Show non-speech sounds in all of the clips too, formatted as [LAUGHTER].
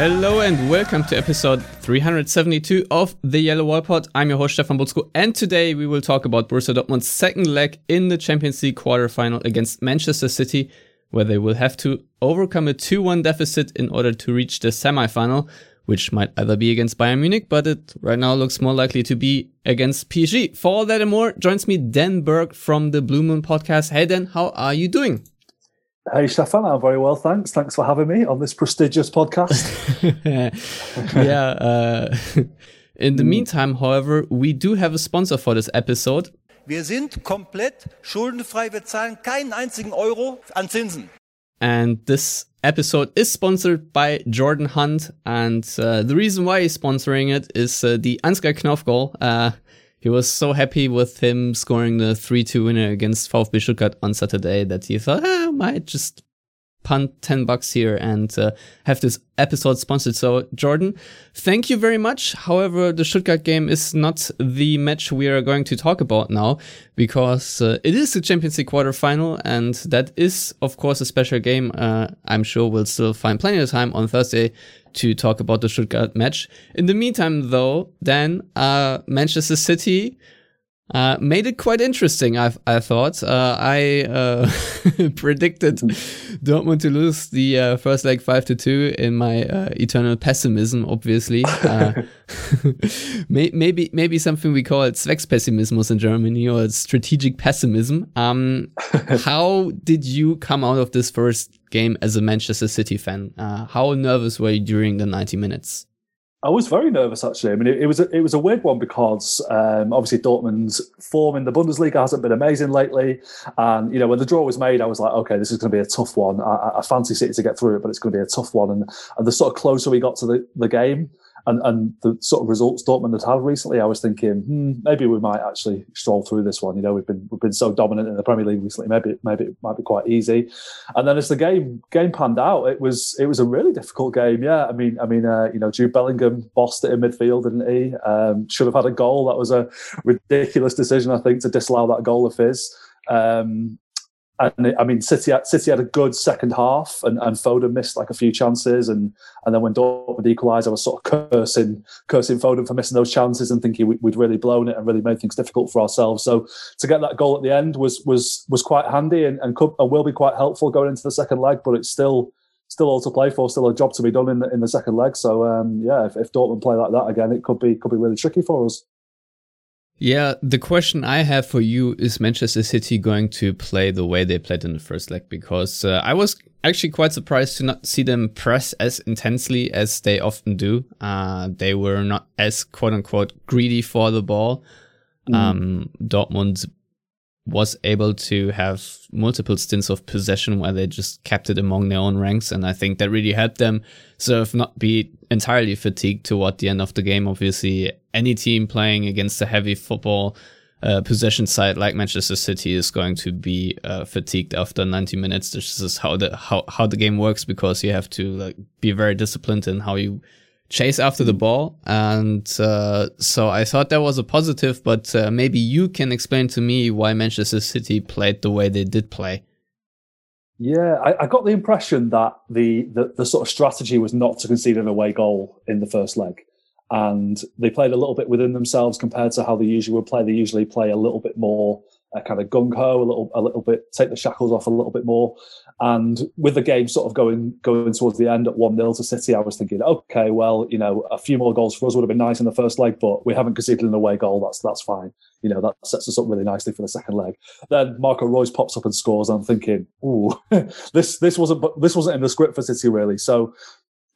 Hello and welcome to episode 372 of the Yellow Wall Pod. I'm your host Stefan Buczko and today we will talk about Borussia Dortmund's second leg in the Champions League quarterfinal against Manchester City, where they will have to overcome a 2-1 deficit in order to reach the semi-final, which might either be against Bayern Munich, but it right now looks more likely to be against PSG. For all that and more, joins me Dan Berg from the Blue Moon podcast. Hey Dan, how are you doing? Hey, Stefan, I'm very well, thanks. Thanks for having me on this prestigious podcast. [LAUGHS] yeah. Uh, [LAUGHS] in the meantime, however, we do have a sponsor for this episode. Wir sind komplett schuldenfrei. Wir zahlen keinen einzigen Euro an Zinsen. And this episode is sponsored by Jordan Hunt. And uh, the reason why he's sponsoring it is uh, the Ansgar Knauf goal. He was so happy with him scoring the 3-2 winner against VfB Stuttgart on Saturday that he thought, ah, I might just punt 10 bucks here and uh, have this episode sponsored. So, Jordan, thank you very much. However, the Stuttgart game is not the match we are going to talk about now because uh, it is the Champions League quarterfinal and that is, of course, a special game. Uh, I'm sure we'll still find plenty of time on Thursday to talk about the Stuttgart match. In the meantime, though, then uh, Manchester City uh, made it quite interesting. I I thought uh, I uh, [LAUGHS] predicted Dortmund to lose the uh, first leg five to two in my uh, eternal pessimism. Obviously, [LAUGHS] maybe maybe something we call it Zweckpessimismus in Germany or strategic pessimism. Um, [LAUGHS] how did you come out of this first game as a Manchester City fan? how nervous were you during the ninety minutes? I was very nervous actually. I mean, it, it was a, it was a weird one because um, obviously Dortmund's form in the Bundesliga hasn't been amazing lately, and you know when the draw was made, I was like, okay, this is going to be a tough one. I, I fancy City to get through it, but it's going to be a tough one. And, and the sort of closer we got to the, the game, and, and the sort of results Dortmund had had recently, I was thinking hmm, maybe we might actually stroll through this one. You know, we've been we've been so dominant in the Premier League recently. Maybe maybe it might be quite easy. And then as the game game panned out, it was it was a really difficult game. Yeah, I mean I mean uh, you know Jude Bellingham bossed it in midfield, didn't he? Um, should have had a goal. That was a ridiculous decision, I think, to disallow that goal of his. Um, and I mean, City had, City had a good second half, and, and Foden missed like a few chances, and and then when Dortmund equalised, I was sort of cursing cursing Foden for missing those chances and thinking we, would really blown it and really made things difficult for ourselves. So to get that goal at the end was was was quite handy and, and could and will be quite helpful going into the second leg, but it's still still all to play for, still a job to be done in the in the second leg. So um, yeah, if, if Dortmund play like that again, it could be could be really tricky for us. Yeah, the question I have for you is Manchester City going to play the way they played in the first leg? Because uh, I was actually quite surprised to not see them press as intensely as they often do. Uh, they were not as quote unquote greedy for the ball. Mm. Um, Dortmund was able to have multiple stints of possession where they just kept it among their own ranks. And I think that really helped them sort of not be entirely fatigued toward the end of the game. Obviously, any team playing against a heavy football uh, possession side like Manchester City is going to be uh, fatigued after 90 minutes. This is how the how, how the game works because you have to like be very disciplined in how you chase after the ball. And uh, so I thought that was a positive, but uh, maybe you can explain to me why Manchester City played the way they did play. Yeah, I, I got the impression that the, the, the sort of strategy was not to concede an away goal in the first leg, and they played a little bit within themselves compared to how they usually would play. They usually play a little bit more uh, kind of gung ho, a little a little bit take the shackles off a little bit more. And with the game sort of going going towards the end at one 0 to City, I was thinking, okay, well, you know, a few more goals for us would have been nice in the first leg, but we haven't conceded an away goal. That's that's fine. You know, that sets us up really nicely for the second leg. Then Marco Reus pops up and scores. I'm thinking, ooh, [LAUGHS] this this wasn't this wasn't in the script for City really. So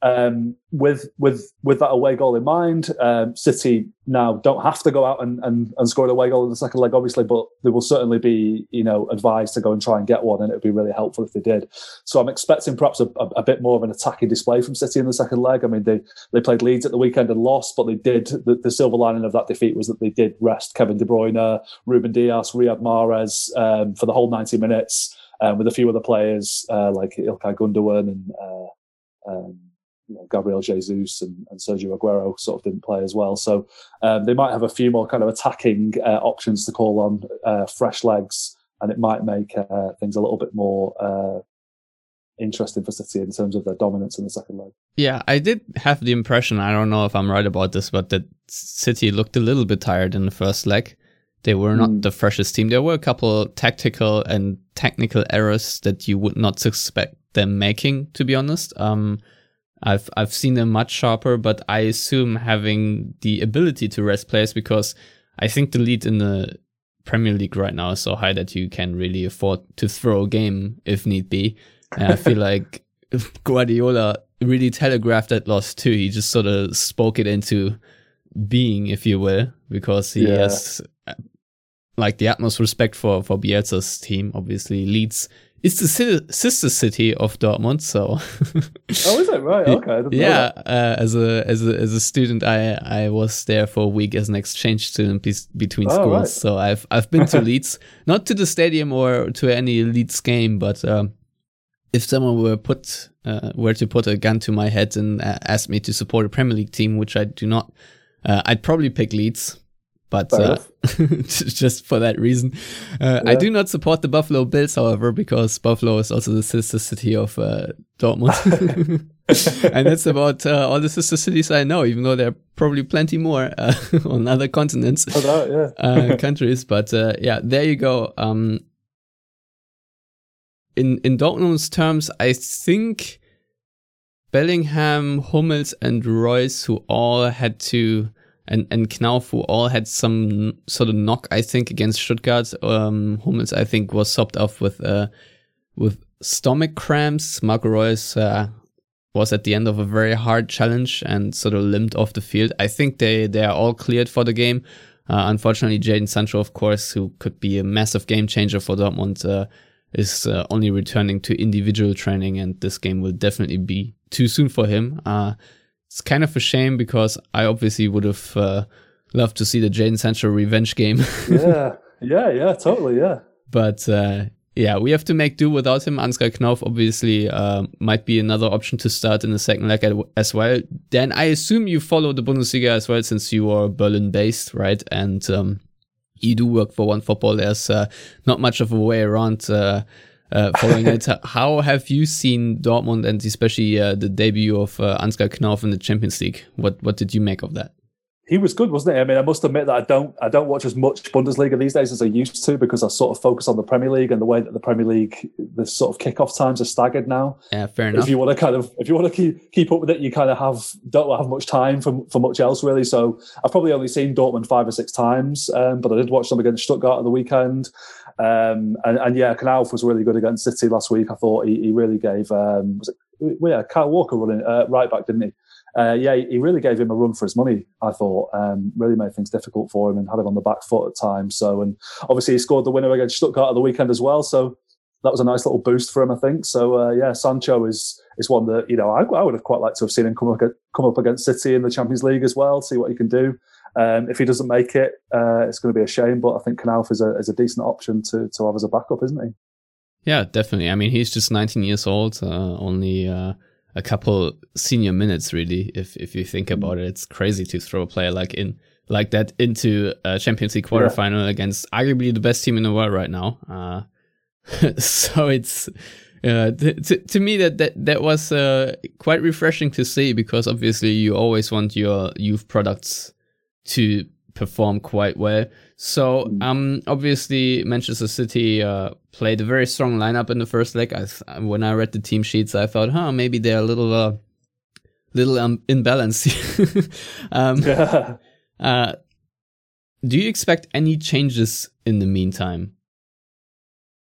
um, with with with that away goal in mind, um, City now don't have to go out and, and, and score an away goal in the second leg, obviously, but they will certainly be you know advised to go and try and get one, and it would be really helpful if they did. So I'm expecting perhaps a, a, a, bit more of an attacking display from City in the second leg. I mean, they they played Leeds at the weekend and lost, but they did the, the silver lining of that defeat was that they did rest Kevin De Bruyne, Ruben Dias, Riyad Mahrez um, for the whole 90 minutes. Um, with a few other players uh, like Ilkay Gundogan and uh, um, you know, Gabriel Jesus and, and, Sergio Aguero sort of didn't play as well. So um, they might have a few more kind of attacking uh, options to call on, uh, fresh legs, and it might make uh, things a little bit more uh, interesting for City in terms of their dominance in the second leg. Yeah, I did have the impression, I don't know if I'm right about this, but that City looked a little bit tired in the first leg. They were not mm. the freshest team. There were a couple tactical and technical errors that you would not suspect them making, to be honest. Um, I've I've seen them much sharper, but I assume having the ability to rest players because I think the lead in the Premier League right now is so high that you can really afford to throw a game if need be. And I feel [LAUGHS] like Guardiola really telegraphed that loss too. He just sort of spoke it into being, if you will, because he yeah. has uh, like the utmost respect for for Bielsa's team. Obviously, Leeds it's the sister city of Dortmund. So. [LAUGHS] oh, is it right? Okay. Yeah. Uh, as a as a as a student, I I was there for a week as an exchange student be- between oh, schools. Right. So I've I've been to [LAUGHS] Leeds, not to the stadium or to any Leeds game, but um, if someone were put uh, were to put a gun to my head and uh, ask me to support a Premier League team, which I do not, uh, I'd probably pick Leeds but uh, [LAUGHS] just for that reason. Uh, yeah. I do not support the Buffalo Bills, however, because Buffalo is also the sister city of uh, Dortmund. [LAUGHS] [LAUGHS] and that's about uh, all the sister cities I know, even though there are probably plenty more uh, on other continents, that, yeah. Uh, countries. But yeah, there you go. Um, in in Dortmund's terms, I think Bellingham, Hummels, and Reus, who all had to and and Knauf, who all had some sort of knock, I think, against Stuttgart. Um, Hummels, I think, was sopped off with uh, with stomach cramps. Marco Reus uh, was at the end of a very hard challenge and sort of limped off the field. I think they they are all cleared for the game. Uh, unfortunately, Jadon Sancho, of course, who could be a massive game changer for Dortmund, uh, is uh, only returning to individual training, and this game will definitely be too soon for him. Uh, it's kind of a shame because I obviously would have uh, loved to see the Jadon Sancho revenge game. [LAUGHS] yeah, yeah, yeah, totally, yeah. But uh, yeah, we have to make do without him. Ansgar Knauf obviously uh, might be another option to start in the second leg as well. Then I assume you follow the Bundesliga as well since you are Berlin based, right? And um, you do work for OneFootball. There's uh, not much of a way around uh, following it. How have you seen Dortmund and especially uh, the debut of uh, Ansgar Knauf in the Champions League? What what did you make of that? He was good, wasn't he? I mean, I must admit that I don't I don't watch as much Bundesliga these days as I used to because I sort of focus on the Premier League and the way that the Premier League the sort of kickoff times are staggered now. Yeah, fair enough. If you want to kind of if you want to keep keep up with it, you kind of have don't have much time for for much else really. So I've probably only seen Dortmund five or six times, um, but I did watch them against Stuttgart at the weekend. Um, and, and, yeah, Knauf was really good against City last week. I thought he, he really gave um, was it yeah Kyle Walker running uh, right back, didn't he? Uh, yeah, he really gave him a run for his money. I thought um, really made things difficult for him and had him on the back foot at times. So, and obviously he scored the winner against Stuttgart at the weekend as well. So that was a nice little boost for him, I think. So uh, yeah, Sancho is is one that you know I, I, would have quite liked to have seen him come up come up against City in the Champions League as well, see what he can do. Um, if he doesn't make it, uh, it's going to be a shame. But I think Knauf is a, is a decent option to, to have as a backup, isn't he? Yeah, definitely. I mean, he's just 19 years old, uh, only uh, a couple senior minutes, really. If if you think about it, it's crazy to throw a player like in like that into a Champions League quarterfinal yeah. against arguably the best team in the world right now. Uh, [LAUGHS] so it's uh, to, to me that that that was uh, quite refreshing to see because obviously you always want your youth products to perform quite well. So, mm. um, obviously Manchester City uh, played a very strong lineup in the first leg. I, when I read the team sheets, I thought, huh, maybe they're a little, uh, little um, imbalanced. [LAUGHS] um, [LAUGHS] yeah. uh, do you expect any changes in the meantime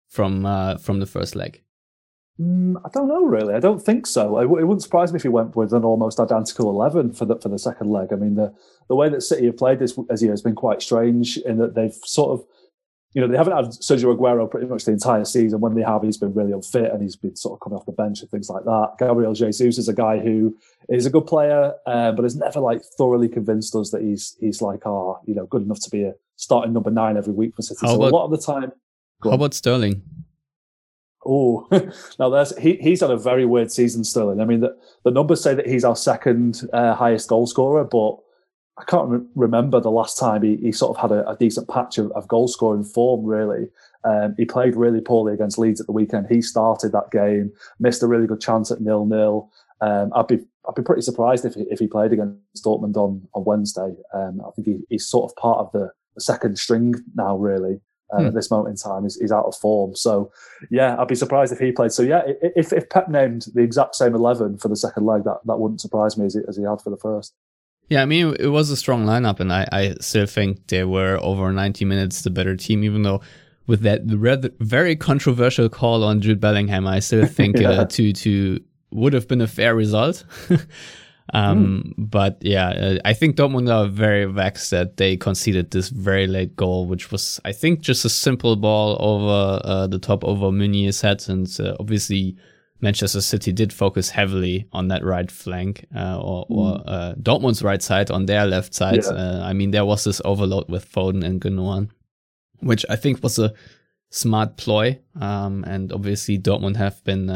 from uh, from the first leg? Mm, I don't know really. I don't think so. It, it, wouldn't surprise me if he went with an almost identical eleven for the for the second leg. I mean, the the way that City have played this as year has been quite strange in that they've sort of, you know, they haven't had Sergio Aguero pretty much the entire season. When they have, he's been really unfit and he's been sort of coming off the bench and things like that. Gabriel Jesus is a guy who is a good player, uh, but has never like thoroughly convinced us that he's he's like, oh, you know, good enough to be a starting number nine every week for City. How so about, a lot of the time. How about Sterling? Oh, [LAUGHS] now there's he, he's had a very weird season, Sterling. I mean, the, the numbers say that he's our second uh, highest goal scorer, but I can't re- remember the last time he, he sort of had a, a decent patch of, of goal scoring form, really. Um, he played really poorly against Leeds at the weekend. He started that game, missed a really good chance at nil nil. Um, I'd be I'd be pretty surprised if he, if he played against Dortmund on on Wednesday. Um, I think he, he's sort of part of the, the second string now, really uh, hmm. at this moment in time. He's, he's out of form. So, yeah, I'd be surprised if he played. So, yeah, if, if Pep named the exact same 11 for the second leg, that, that wouldn't surprise me as he, as he had for the first. Yeah, I mean, it was a strong lineup, and I, I still think they were over 90 minutes the better team, even though with that very controversial call on Jude Bellingham, I still [LAUGHS] think uh, yeah. uh, two two would have been a fair result. [LAUGHS] Um, mm. But yeah, uh, I think Dortmund are very vexed that they conceded this very late goal, which was, I think, just a simple ball over uh, the top over Meunier's head. And uh, obviously, Manchester City did focus heavily on that right flank uh, or, mm. or uh, Dortmund's right side on their left side. Yeah. Uh, I mean, there was this overload with Foden and Gundogan, which I think was a smart ploy. Um, and obviously, Dortmund have been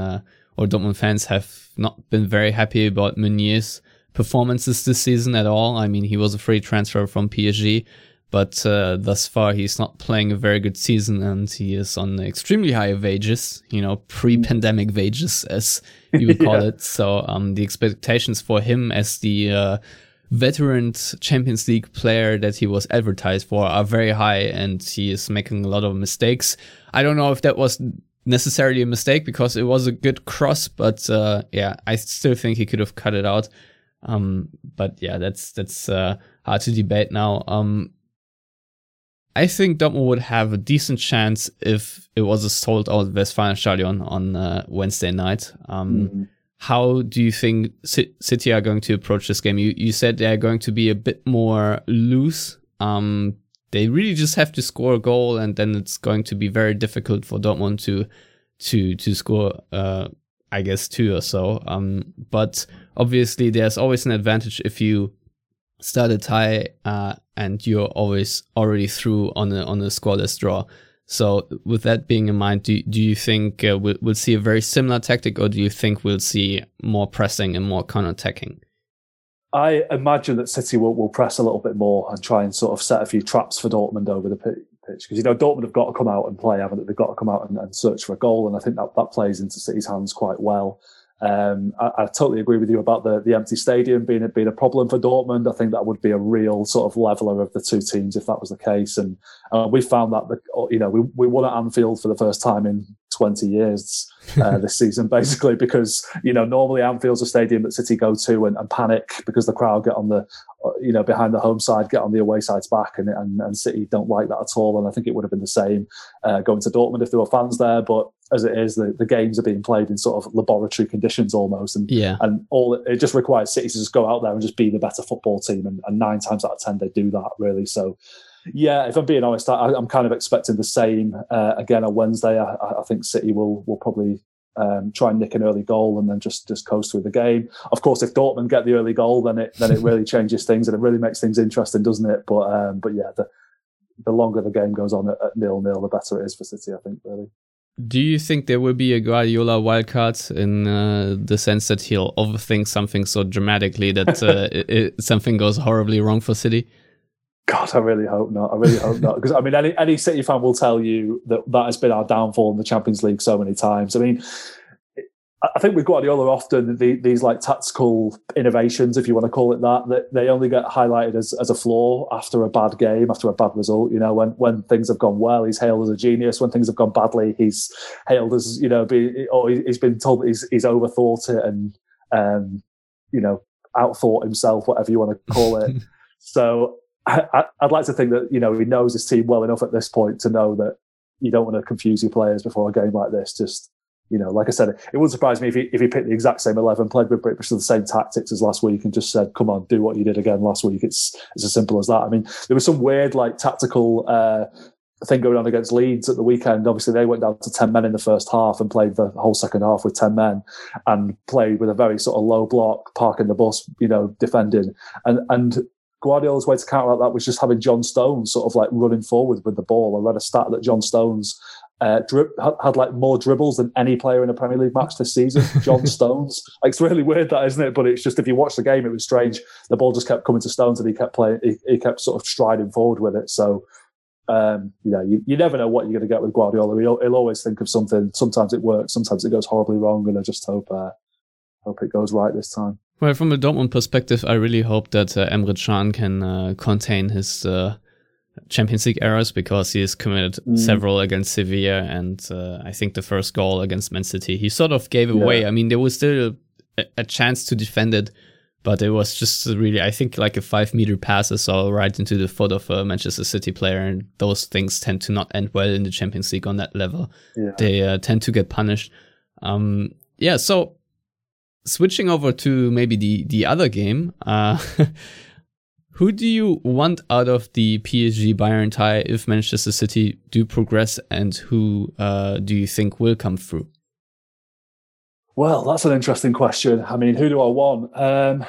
or Dortmund fans have not been very happy about Meunier's performances this season at all. I mean, he was a free transfer from PSG, but uh, thus far he's not playing a very good season and he is on extremely high wages, you know, pre-pandemic wages as you would call [LAUGHS] yeah. it. So um, the expectations for him as the uh, veteran Champions League player that he was advertised for are very high and he is making a lot of mistakes. I don't know if that was necessarily a mistake because it was a good cross, but uh, yeah, I still think he could have cut it out. Um, but yeah, that's that's uh, hard to debate now. Um, I think Dortmund would have a decent chance if it was a sold out Westfalenstadion on uh, Wednesday night. Um, mm-hmm. How do you think City are going to approach this game? You you said they're going to be a bit more loose. Um, they really just have to score a goal, and then it's going to be very difficult for Dortmund to to to score. Uh, I guess two or so. Um, but obviously, there's always an advantage if you start a tie uh, and you're always already through on a on a scoreless draw. So, with that being in mind, do do you think uh, we'll, we'll see a very similar tactic, or do you think we'll see more pressing and more counter attacking? I imagine that City will, will press a little bit more and try and sort of set a few traps for Dortmund over the pitch because you know Dortmund have got to come out and play, haven't they? They've got to come out and, and search for a goal, and I think that that plays into City's hands quite well. Um, I, I, totally agree with you about the, the empty stadium being a, being a problem for Dortmund. I think that would be a real sort of leveler of the two teams if that was the case. And uh, we found that the, you know we we won at Anfield for the first time in 20 years uh, this season, [LAUGHS] basically, because, you know, normally Anfield's a stadium that City go to and, and, panic because the crowd get on the, uh, you know, behind the home side, get on the away side's back, and, and, and City don't like that at all. And I think it would have been the same uh, going to Dortmund if there were fans there. But as it is, the, the games are being played in sort of laboratory conditions almost. And, yeah. and all it just requires City to just go out there and just be the better football team. And, and nine times out of 10, they do that, really. So, yeah, if I'm being honest, I, am kind of expecting the same uh, again on Wednesday. I, I, think City will will probably um, try and nick an early goal and then just just coast through the game. Of course, if Dortmund get the early goal, then it then it really [LAUGHS] changes things and it really makes things interesting, doesn't it? But um, but yeah, the the longer the game goes on at, at nil nil, the better it is for City. I think really. Do you think there will be a Guardiola wildcard in uh, the sense that he'll overthink something so dramatically that [LAUGHS] uh, it, it, something goes horribly wrong for City? God, I really hope not. I really hope not. Because I mean, any any City fan will tell you that that has been our downfall in the Champions League so many times. I mean, I think with Guardiola often the, other often these like tactical innovations, if you want to call it that, that they only get highlighted as, as a flaw after a bad game, after a bad result. You know, when when things have gone well, he's hailed as a genius. When things have gone badly, he's hailed as you know, be, or he's been told that he's he's overthought it and um, you know outthought himself, whatever you want to call it. [LAUGHS] so I, would like to think that you know he knows his team well enough at this point to know that you don't want to confuse your players before a game like this. Just you know, like I said, it wouldn't surprise me if he if he picked the exact same eleven, played with pretty much the same tactics as last week, and just said, "Come on, do what you did again last week." It's it's as simple as that. I mean, there was some weird like tactical uh, thing going on against Leeds at the weekend. Obviously, they went down to ten men in the first half and played the whole second half with ten men, and played with a very sort of low block, parking the bus, you know, defending, and and Guardiola's way to counteract that was just having John Stones sort of like running forward with the ball. I read a stat that John Stones uh, drib- had, had, like more dribbles than any player in a Premier League match this season. [LAUGHS] John Stones, like it's really weird that isn't it? But it's just if you watch the game, it was strange. The ball just kept coming to Stones, and he kept playing. He, he kept sort of striding forward with it. So um, you know, you, you never know what you're going to get with Guardiola. He'll, he'll, always think of something. Sometimes it works, sometimes it goes horribly wrong, and I just hope uh, hope it goes right this time. Well, from a Dortmund perspective, I really hope that uh, Emre Can can uh, contain his uh, Champions League errors because he has committed mm. several against Sevilla and uh, I think the first goal against Man City he sort of gave away. Yeah. I mean, there was still a, a, chance to defend it, but it was just really I think like a five meter pass or so right into the foot of a Manchester City player, and those things tend to not end well in the Champions League on that level. Yeah. They uh, tend to get punished. Um, yeah, so switching over to maybe the the other game. Uh, [LAUGHS] Who do you want out of the PSG Bayern tie if Manchester City do progress, and who uh, do you think will come through? Well, that's an interesting question. I mean, who do I want? Um,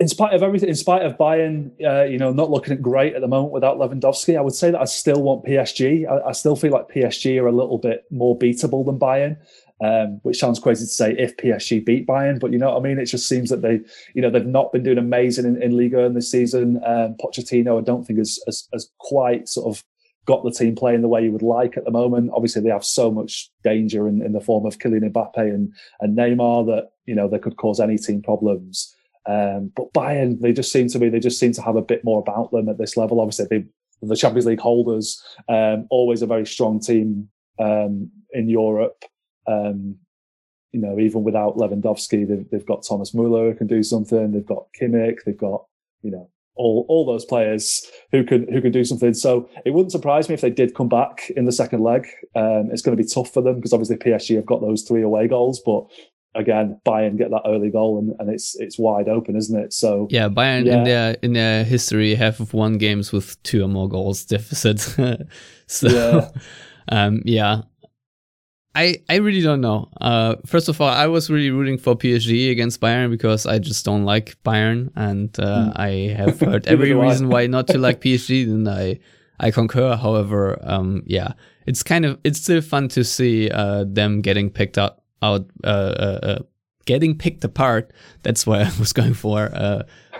in spite of everything, in spite of Bayern, uh, you know, not looking great at the moment without Lewandowski, I would say that I still want PSG. I, I, still feel like PSG are a little bit more beatable than Bayern um, which sounds crazy to say if PSG beat Bayern, but you know what I mean. It just seems that they, you know, they've not been doing amazing in, in Liga in this season. Um, Pochettino, I don't think has, has, has quite sort of got the team playing the way you would like at the moment. Obviously, they have so much danger in, in the form of Kylian Mbappe and, and Neymar that you know they could cause any team problems. Um, but Bayern, they just seem to be, they just seem to have a bit more about them at this level. Obviously, they, the Champions League holders, um, always a very strong team um, in Europe. Um, you know, even without Lewandowski, they've, they've got Thomas Muller who can do something. They've got Kimmich. They've got, you know, all, all those players who can, who can do something. So it wouldn't surprise me if they did come back in the second leg. Um, it's going to be tough for them because obviously PSG have got those three away goals, but again, Bayern get that early goal and, and it's it's wide open, isn't it? So yeah, Bayern yeah. in their in their history have won games with two or more goals deficit. [LAUGHS] so yeah. Um, yeah, I, I really don't know. Uh, first of all, I was really rooting for PSG against Bayern because I just don't like Bayern, and uh, mm. I have heard [LAUGHS] every reason why not to like [LAUGHS] PSG, and I I concur. However, um, yeah, it's kind of it's still fun to see uh, them getting picked up out, uh, uh, uh, getting picked apart. That's what [LAUGHS] I was going for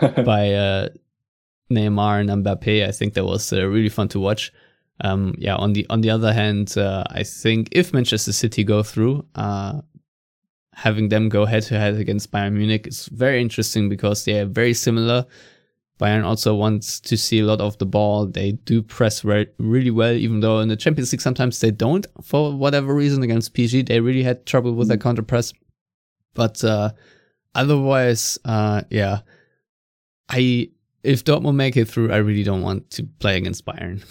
by Neymar and Mbappe. I think that was really fun to watch. Um, yeah, on the on the other hand, uh, I think if Manchester City go through, uh, having them go head to head against Bayern Munich is very interesting because they are very similar. Bayern also wants to see a lot of the ball. They do press re- really well, even though in the Champions League sometimes they don't for whatever reason. Against PSG, they really had trouble with their counter press. But uh, otherwise, uh, yeah, I if Dortmund make it through, I really don't want to play against Bayern.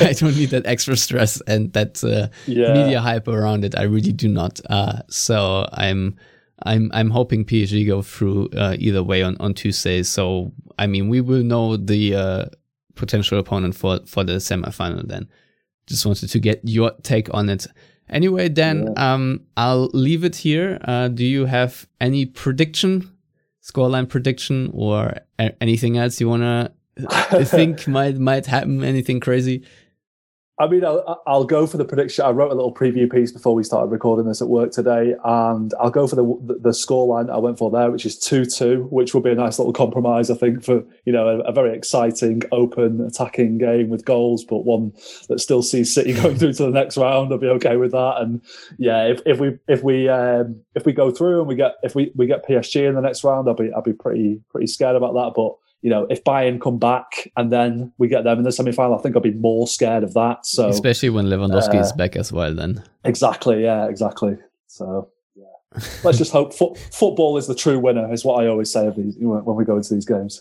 [LAUGHS] I don't need that extra stress and that uh, yeah. media hype around it. I really do not. Uh, so I'm I'm I'm hoping PSG go through uh, either way on on Tuesday. So I mean, we will know the uh, potential opponent for for the semifinal then. Just wanted to get your take on it. Anyway, Dan, yeah. um, I'll leave it here. Uh, do you have any prediction scoreline prediction or anything else you want to [LAUGHS] think might might happen? Anything crazy? I mean, I'll, I'll, go for the prediction. I wrote a little preview piece before we started recording this at work today, and I'll go for the the, the scoreline I went for there, which is two two, which will be a nice little compromise, I think, for you know a, a, very exciting, open, attacking game with goals, but one that still sees City [LAUGHS] going through to the next round. I'll be okay with that. And yeah, if, if we if we um, if we go through and we get if we, we get PSG in the next round, I'll be I'll be pretty pretty scared about that. But you know, if Bayern come back and then we get them in the semi final, I think I'd be more scared of that. So especially when Lewandowski uh, is back as well, then exactly, yeah, exactly. So yeah, let's just hope fo- football is the true winner. Is what I always say of these, when we go into these games.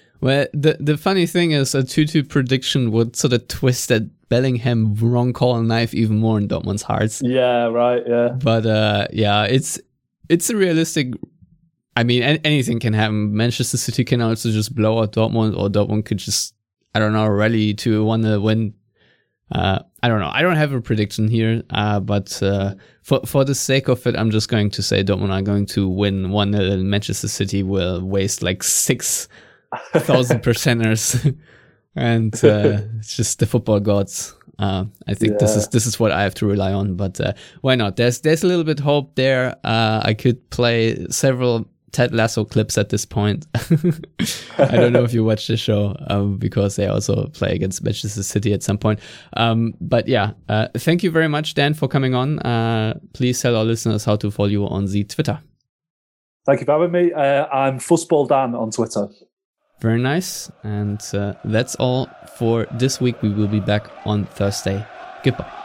[LAUGHS] well, the the funny thing is a two-two prediction would sort of twist that Bellingham wrong call knife even more in Dortmund's hearts. Yeah, right. Yeah, but uh, yeah, it's it's a realistic. I mean, anything can happen. Manchester City can also just blow out Dortmund, or Dortmund could just I don't know rally to want to win. Uh, I don't know. I don't have a prediction here, uh, but uh, for for the sake of it, I'm just going to say Dortmund are going to win one. and Manchester City will waste like six thousand [LAUGHS] percenters, [LAUGHS] and uh, it's just the football gods. Uh, I think yeah. this is this is what I have to rely on. But uh, why not? There's there's a little bit hope there. Uh, I could play several Ted Lasso clips at this point. [LAUGHS] I don't know if you watch the show um, because they also play against Manchester City at some point. Um, but yeah, uh, thank you very much, Dan, for coming on. Uh, please tell our listeners how to follow you on the Twitter. Thank you for having me. Uh, I'm Fussball Dan on Twitter. Very nice. And uh, that's all for this week. We will be back on Thursday. Goodbye.